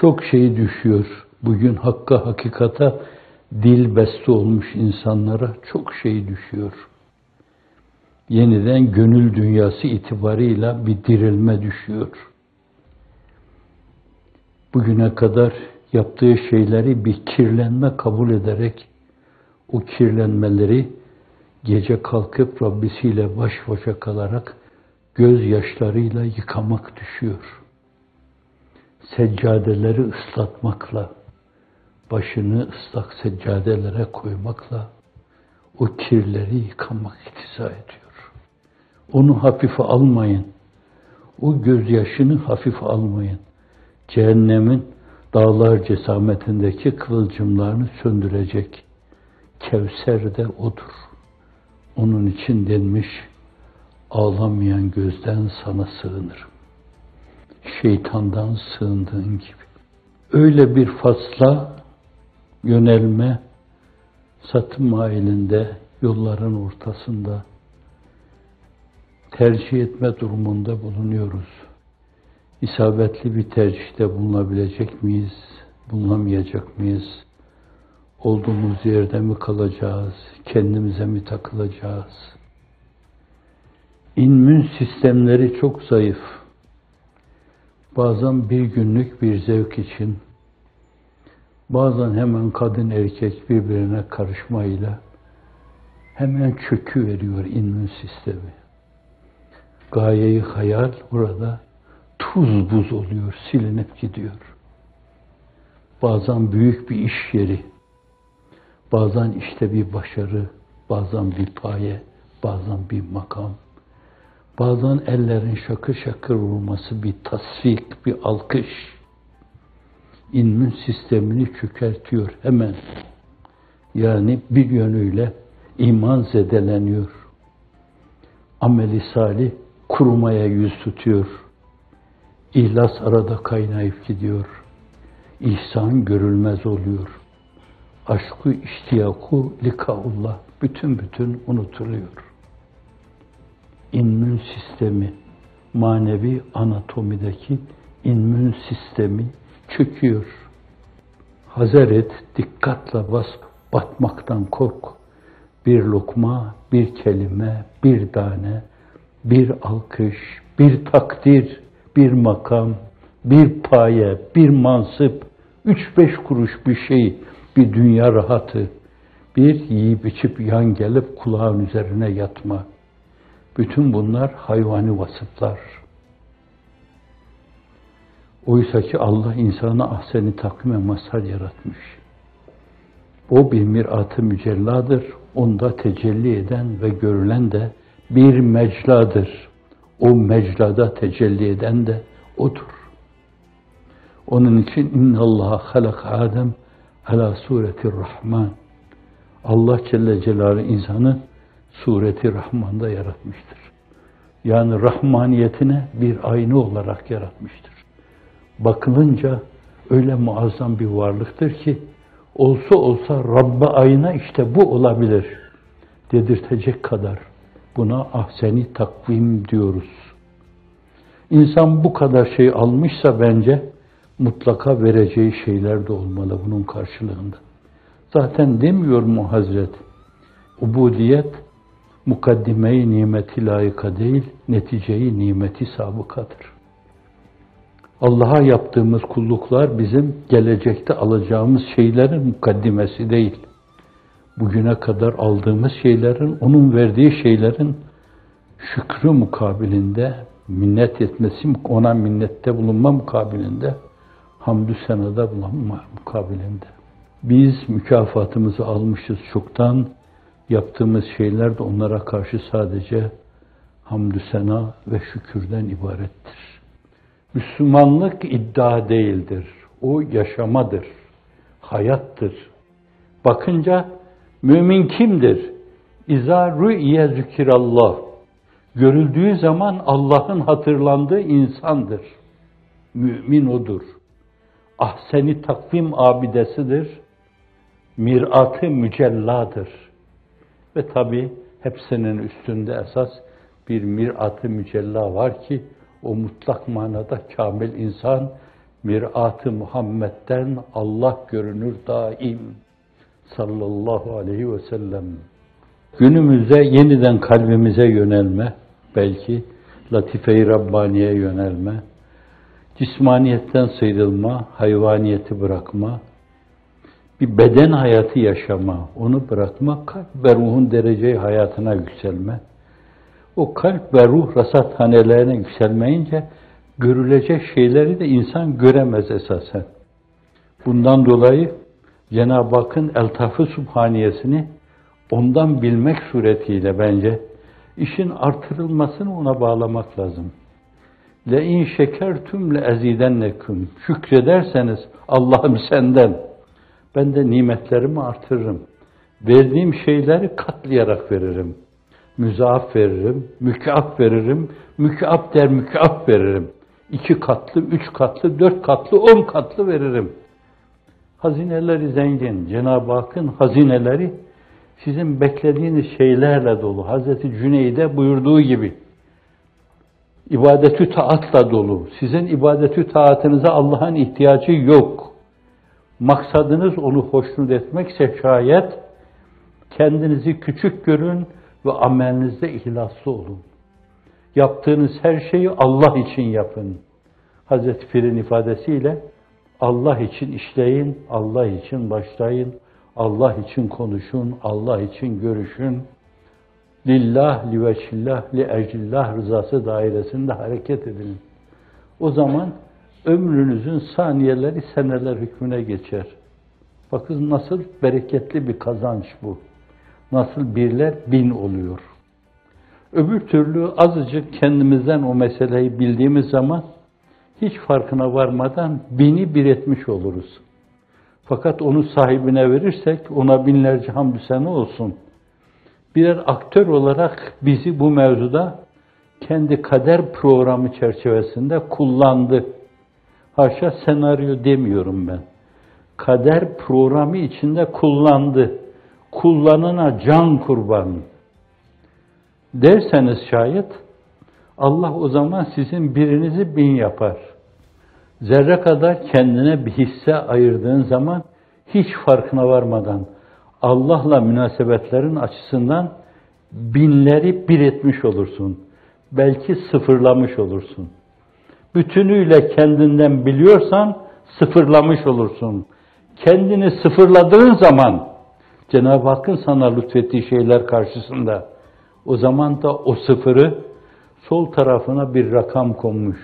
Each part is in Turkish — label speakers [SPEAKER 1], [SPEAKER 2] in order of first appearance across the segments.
[SPEAKER 1] Çok şey düşüyor. Bugün hakka hakikata dil beste olmuş insanlara çok şey düşüyor. Yeniden gönül dünyası itibarıyla bir dirilme düşüyor. Bugüne kadar yaptığı şeyleri bir kirlenme kabul ederek o kirlenmeleri gece kalkıp Rabbisiyle baş başa kalarak gözyaşlarıyla yıkamak düşüyor. Seccadeleri ıslatmakla, başını ıslak seccadelere koymakla o kirleri yıkamak iktiza ediyor. Onu hafife almayın. O gözyaşını hafife almayın. Cehennemin dağlar cesametindeki kıvılcımlarını söndürecek. Kevser de odur. Onun için denmiş, ağlamayan gözden sana sığınırım. Şeytandan sığındığın gibi. Öyle bir fasla yönelme, satım mailinde, yolların ortasında tercih etme durumunda bulunuyoruz. İsabetli bir tercihte bulunabilecek miyiz, bulunamayacak mıyız? Olduğumuz yerde mi kalacağız, kendimize mi takılacağız? İmmün sistemleri çok zayıf. Bazen bir günlük bir zevk için Bazen hemen kadın erkek birbirine karışmayla hemen çökü veriyor immün sistemi. Gayeyi hayal burada tuz buz oluyor, silinip gidiyor. Bazen büyük bir iş yeri, bazen işte bir başarı, bazen bir paye, bazen bir makam, bazen ellerin şakır şakır vurması, bir tasfik, bir alkış, immün sistemini çökertiyor hemen. Yani bir yönüyle iman zedeleniyor. Ameli salih kurumaya yüz tutuyor. İhlas arada kaynayıp gidiyor. İhsan görülmez oluyor. Aşkı, iştiyaku, likaullah bütün bütün unutuluyor. İmmün sistemi, manevi anatomideki immün sistemi çöküyor. Hazer et, dikkatle bas, batmaktan kork. Bir lokma, bir kelime, bir tane, bir alkış, bir takdir, bir makam, bir paye, bir mansıp, üç beş kuruş bir şey, bir dünya rahatı, bir yiyip içip yan gelip kulağın üzerine yatma. Bütün bunlar hayvani vasıflar. Oysa ki Allah insana ahseni takvime mazhar yaratmış. O bir mirat-ı mücelladır. Onda tecelli eden ve görülen de bir mecladır. O meclada tecelli eden de odur. Onun için inna Allah halak Adem ala sureti Rahman. Allah Celle Celaluhu insanı sureti Rahman'da yaratmıştır. Yani Rahmaniyetine bir ayna olarak yaratmıştır bakılınca öyle muazzam bir varlıktır ki olsa olsa Rabbe ayına işte bu olabilir dedirtecek kadar buna ahseni takvim diyoruz. İnsan bu kadar şey almışsa bence mutlaka vereceği şeyler de olmalı bunun karşılığında. Zaten demiyor mu Hazret? Ubudiyet mukaddimeyi nimeti layıka değil, neticeyi nimeti sabıkadır. Allah'a yaptığımız kulluklar bizim gelecekte alacağımız şeylerin mukaddimesi değil. Bugüne kadar aldığımız şeylerin, onun verdiği şeylerin şükrü mukabilinde, minnet etmesi, ona minnette bulunma mukabilinde, hamdü senada bulunma mukabilinde. Biz mükafatımızı almışız çoktan, yaptığımız şeyler de onlara karşı sadece hamdü sena ve şükürden ibarettir. Müslümanlık iddia değildir. O yaşamadır. Hayattır. Bakınca mümin kimdir? İza rü'ye zikirallah. Görüldüğü zaman Allah'ın hatırlandığı insandır. Mümin odur. Ahseni takvim abidesidir. Miratı mücelladır. Ve tabi hepsinin üstünde esas bir miratı mücella var ki o mutlak manada kamil insan Mirat-ı Muhammed'den Allah görünür daim. Sallallahu aleyhi ve sellem. Günümüzde yeniden kalbimize yönelme, belki latife-i Rabbani'ye yönelme, cismaniyetten sıyrılma, hayvaniyeti bırakma, bir beden hayatı yaşama, onu bırakma, kalp ve ruhun dereceyi hayatına yükselme. O kalp ve ruh rasathanelerine yükselmeyince görülecek şeyleri de insan göremez esasen. Bundan dolayı Cenab-ı Hakk'ın eltafı subhaniyesini ondan bilmek suretiyle bence işin artırılmasını ona bağlamak lazım. Le in şekertüm le ezidenneküm. Şükrederseniz Allah'ım senden ben de nimetlerimi artırırım. Verdiğim şeyleri katlayarak veririm. Müzaaf veririm, mükaf veririm, mükaf der mükaf veririm. İki katlı, üç katlı, dört katlı, on katlı veririm. Hazineleri zengin. Cenab-ı Hakk'ın hazineleri sizin beklediğiniz şeylerle dolu. Hazreti Cüneyd'e buyurduğu gibi ibadetü taatla dolu. Sizin ibadetü taatınıza Allah'ın ihtiyacı yok. Maksadınız onu hoşnut etmekse şayet kendinizi küçük görün ve amelinizde ihlaslı olun. Yaptığınız her şeyi Allah için yapın. Hazreti Pir'in ifadesiyle Allah için işleyin, Allah için başlayın, Allah için konuşun, Allah için görüşün. Lillah, li veçillah, li ecillah rızası dairesinde hareket edin. O zaman ömrünüzün saniyeleri seneler hükmüne geçer. Bakın nasıl bereketli bir kazanç bu. Nasıl birler bin oluyor. Öbür türlü azıcık kendimizden o meseleyi bildiğimiz zaman hiç farkına varmadan bini bir etmiş oluruz. Fakat onu sahibine verirsek ona binlerce hamdü sene olsun. Birer aktör olarak bizi bu mevzuda kendi kader programı çerçevesinde kullandı. Haşa senaryo demiyorum ben. Kader programı içinde kullandı. Kullanana can kurban. Derseniz şayet Allah o zaman sizin birinizi bin yapar. Zerre kadar kendine bir hisse ayırdığın zaman hiç farkına varmadan Allah'la münasebetlerin açısından binleri bir etmiş olursun. Belki sıfırlamış olursun. Bütünüyle kendinden biliyorsan sıfırlamış olursun. Kendini sıfırladığın zaman Cenab-ı Hakk'ın sana lütfettiği şeyler karşısında o zaman da o sıfırı sol tarafına bir rakam konmuş.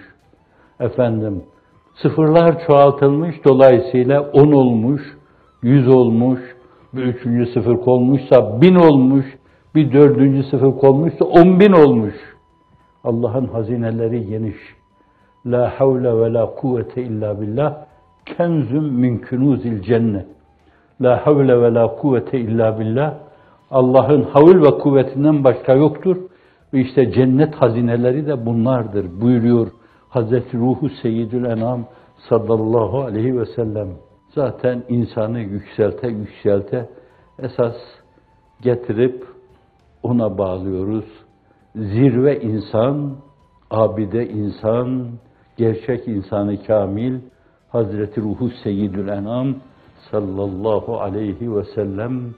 [SPEAKER 1] Efendim sıfırlar çoğaltılmış dolayısıyla on olmuş, yüz olmuş, bir üçüncü sıfır konmuşsa bin olmuş, bir dördüncü sıfır konmuşsa on bin olmuş. Allah'ın hazineleri geniş. La havle ve la kuvvete illa billah. Kenzüm min kunuzil cennet. La havle ve la kuvvete illa billah. Allah'ın havul ve kuvvetinden başka yoktur. Ve işte cennet hazineleri de bunlardır buyuruyor Hazreti Ruhu Seyyidül Enam sallallahu aleyhi ve sellem. Zaten insanı yükselte yükselte esas getirip ona bağlıyoruz. Zirve insan, abide insan, gerçek insanı kamil, Hazreti Ruhu Seyyidül Enam sallallahu aleyhi ve sellem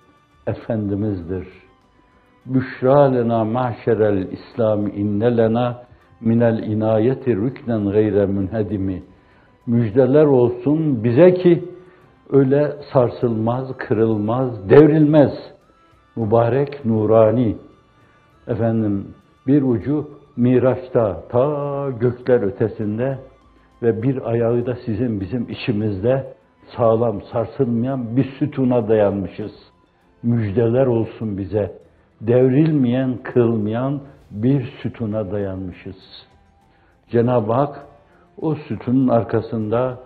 [SPEAKER 1] Efendimiz'dir. Büşra lena mahşerel İslam inne lena minel inayeti rüknen gayre münhedimi. Müjdeler olsun bize ki öyle sarsılmaz, kırılmaz, devrilmez. Mübarek, nurani. Efendim bir ucu Miraç'ta, ta gökler ötesinde ve bir ayağı da sizin bizim içimizde sağlam, sarsılmayan bir sütuna dayanmışız. Müjdeler olsun bize. Devrilmeyen, kırılmayan bir sütuna dayanmışız. Cenab-ı Hak o sütunun arkasında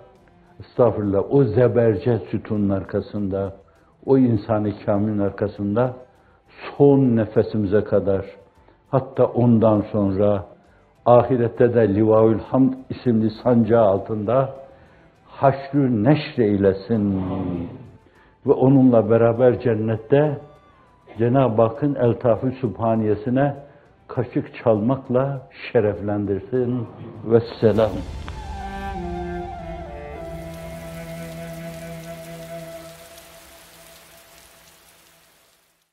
[SPEAKER 1] estağfurullah o zeberce sütunun arkasında o insanı kamilin arkasında son nefesimize kadar hatta ondan sonra ahirette de Livaül Hamd isimli sancağı altında haşrü neşre eylesin. Ve onunla beraber cennette Cenab-ı Hakk'ın eltafı sübhaniyesine kaşık çalmakla şereflendirsin. Vesselam.